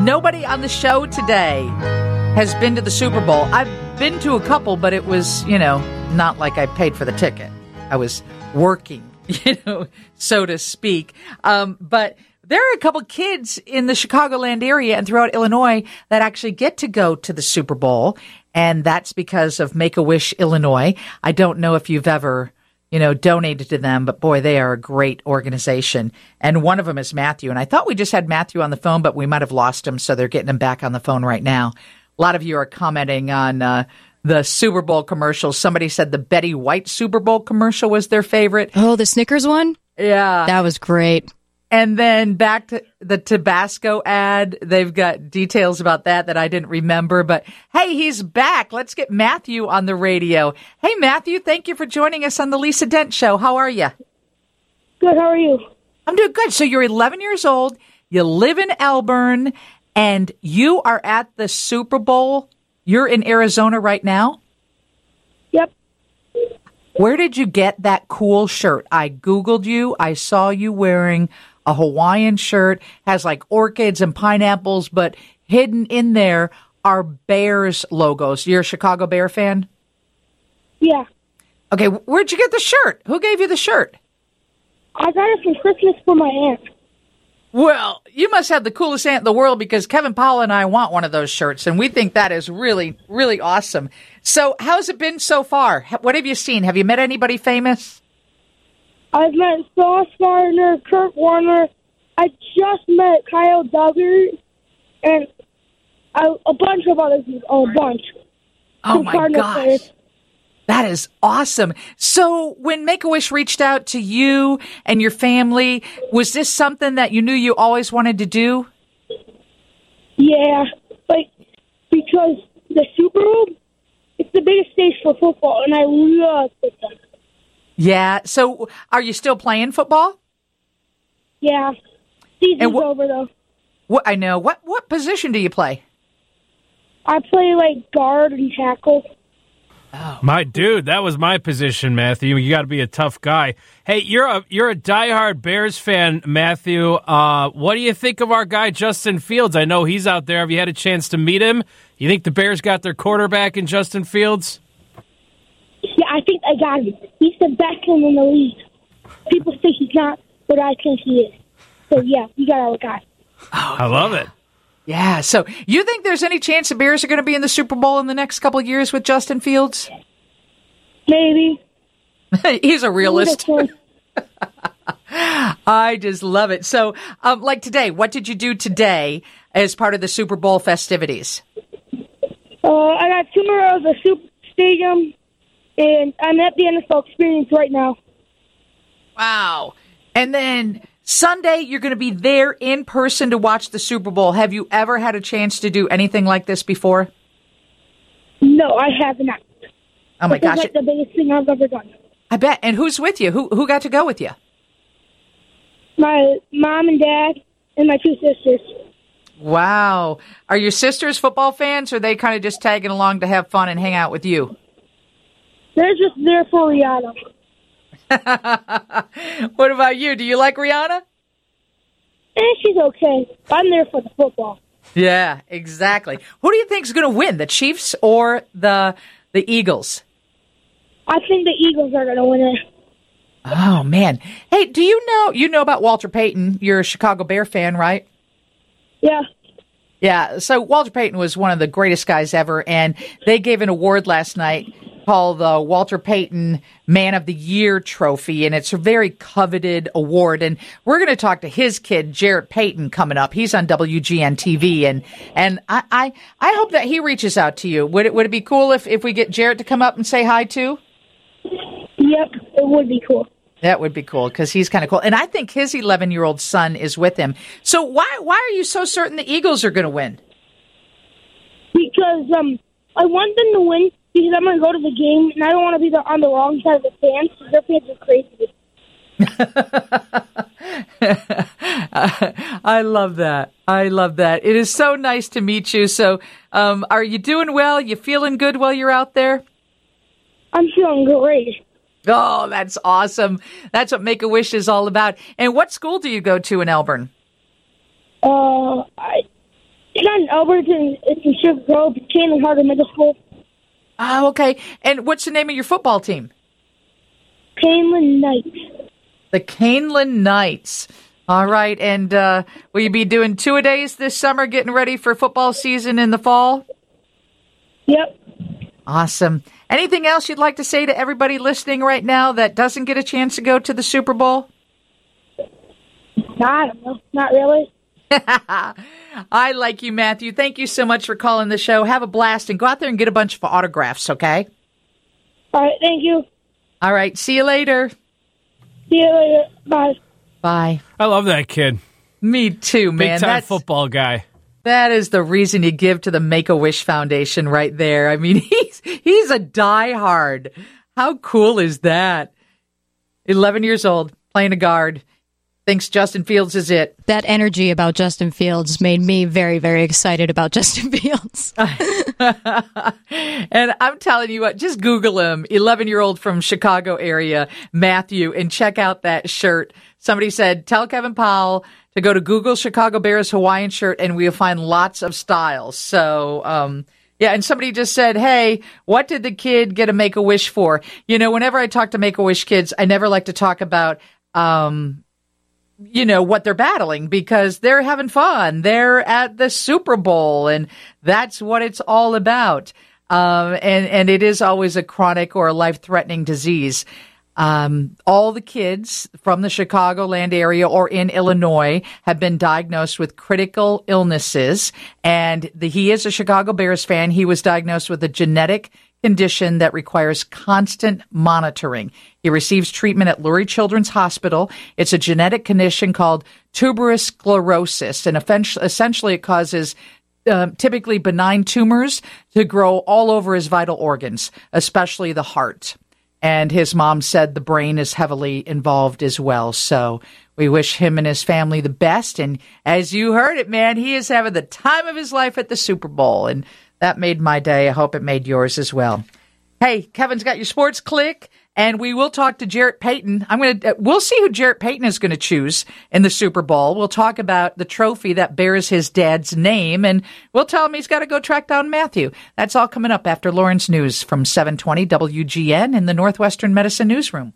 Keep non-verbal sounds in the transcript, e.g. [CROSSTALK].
Nobody on the show today has been to the Super Bowl. I've been to a couple, but it was, you know, not like I paid for the ticket. I was working, [LAUGHS] you know, so to speak. Um, but there are a couple kids in the Chicagoland area and throughout Illinois that actually get to go to the Super Bowl. And that's because of Make a Wish Illinois. I don't know if you've ever you know, donated to them. But boy, they are a great organization. And one of them is Matthew. And I thought we just had Matthew on the phone, but we might have lost him. So they're getting him back on the phone right now. A lot of you are commenting on uh, the Super Bowl commercial. Somebody said the Betty White Super Bowl commercial was their favorite. Oh, the Snickers one? Yeah. That was great. And then back to the Tabasco ad. They've got details about that that I didn't remember. But hey, he's back. Let's get Matthew on the radio. Hey, Matthew, thank you for joining us on the Lisa Dent Show. How are you? Good. How are you? I'm doing good. So you're 11 years old. You live in Elburn, and you are at the Super Bowl. You're in Arizona right now. Yep. Where did you get that cool shirt? I Googled you. I saw you wearing a Hawaiian shirt, has like orchids and pineapples, but hidden in there are Bears logos. You're a Chicago Bear fan? Yeah. Okay, where'd you get the shirt? Who gave you the shirt? I got it for Christmas for my aunt. Well, you must have the coolest aunt in the world because Kevin Powell and I want one of those shirts, and we think that is really, really awesome. So, how's it been so far? What have you seen? Have you met anybody famous? I've met Sauce Gardner, Kurt Warner. I just met Kyle Dugger and a, a bunch of other people. A bunch. Oh my Cardinal gosh. players. That is awesome. So, when Make a Wish reached out to you and your family, was this something that you knew you always wanted to do? Yeah, like because the Super Bowl, it's the biggest stage for football, and I love football. Yeah. So, are you still playing football? Yeah, season's wh- over though. What I know. What what position do you play? I play like guard and tackle. My dude, that was my position, Matthew. You got to be a tough guy. Hey, you're a you're a diehard Bears fan, Matthew. Uh, what do you think of our guy Justin Fields? I know he's out there. Have you had a chance to meet him? You think the Bears got their quarterback in Justin Fields? Yeah, I think I got him. He's the best one in the league. People say he's not, but I think he is. So yeah, we got our guy. I love it. Yeah. So, you think there's any chance the Bears are going to be in the Super Bowl in the next couple of years with Justin Fields? Maybe. [LAUGHS] He's a realist. [LAUGHS] I just love it. So, um, like today, what did you do today as part of the Super Bowl festivities? Uh, I got tour of the Super Stadium, and I'm at the NFL Experience right now. Wow. And then Sunday, you're going to be there in person to watch the Super Bowl. Have you ever had a chance to do anything like this before? No, I have not. Oh my this gosh. is like the biggest thing I've ever done. I bet. And who's with you? Who who got to go with you? My mom and dad and my two sisters. Wow. Are your sisters football fans or are they kind of just tagging along to have fun and hang out with you? They're just there for Rihanna. [LAUGHS] what about you? Do you like Rihanna? And Eh, she's okay. I'm there for the football. Yeah, exactly. Who do you think is going to win, the Chiefs or the the Eagles? I think the Eagles are going to win it. Oh man. Hey, do you know you know about Walter Payton? You're a Chicago Bear fan, right? Yeah. Yeah. So Walter Payton was one of the greatest guys ever, and they gave an award last night called the Walter Payton Man of the Year Trophy, and it's a very coveted award. And we're going to talk to his kid, Jarrett Payton, coming up. He's on WGN TV, and and I I, I hope that he reaches out to you. Would it would it be cool if if we get Jarrett to come up and say hi too? Yep, it would be cool. That would be cool because he's kind of cool, and I think his 11 year old son is with him. So why why are you so certain the Eagles are going to win? Because um, I want them to win because I'm going to go to the game, and I don't want to be the, on the wrong side of the fans because their fans are crazy. [LAUGHS] I love that. I love that. It is so nice to meet you. So, um, are you doing well? You feeling good while you're out there? I'm feeling great. Oh, that's awesome. That's what Make a Wish is all about. And what school do you go to in Elburn? Uh, I, not in Alberton. It's in Sugar Grove, Kaneland Harter Middle School. Oh, okay. And what's the name of your football team? Kaneland Knights. The Kaneland Knights. All right. And uh, will you be doing two a days this summer, getting ready for football season in the fall? Yep. Awesome. Anything else you'd like to say to everybody listening right now that doesn't get a chance to go to the Super Bowl? Don't. Not really. [LAUGHS] I like you, Matthew. Thank you so much for calling the show. Have a blast and go out there and get a bunch of autographs, okay? All right. Thank you. All right. See you later. See you later. Bye. Bye. I love that kid. Me too, man. Big time That's- football guy. That is the reason you give to the Make a Wish Foundation right there. I mean, [LAUGHS] he's he's a diehard. How cool is that? Eleven years old, playing a guard, thinks Justin Fields is it. That energy about Justin Fields made me very, very excited about [LAUGHS] Justin Fields. [LAUGHS] and I'm telling you what, just Google him, 11 year old from Chicago area, Matthew, and check out that shirt. Somebody said, tell Kevin Powell to go to Google Chicago Bears Hawaiian shirt and we'll find lots of styles. So, um, yeah, and somebody just said, Hey, what did the kid get a make a wish for? You know, whenever I talk to make a wish kids, I never like to talk about, um, you know what they're battling because they're having fun. They're at the Super Bowl, and that's what it's all about. Um, and and it is always a chronic or life threatening disease. Um, all the kids from the Chicagoland area or in Illinois have been diagnosed with critical illnesses. And the, he is a Chicago Bears fan. He was diagnosed with a genetic condition that requires constant monitoring. He receives treatment at Lurie Children's Hospital. It's a genetic condition called tuberous sclerosis, and essentially it causes uh, typically benign tumors to grow all over his vital organs, especially the heart. And his mom said the brain is heavily involved as well. So we wish him and his family the best. And as you heard it, man, he is having the time of his life at the Super Bowl. And that made my day. I hope it made yours as well. Hey, Kevin's got your sports click, and we will talk to Jarrett Payton. I'm going to, uh, we'll see who Jarrett Payton is going to choose in the Super Bowl. We'll talk about the trophy that bears his dad's name, and we'll tell him he's got to go track down Matthew. That's all coming up after Lawrence News from 720 WGN in the Northwestern Medicine Newsroom.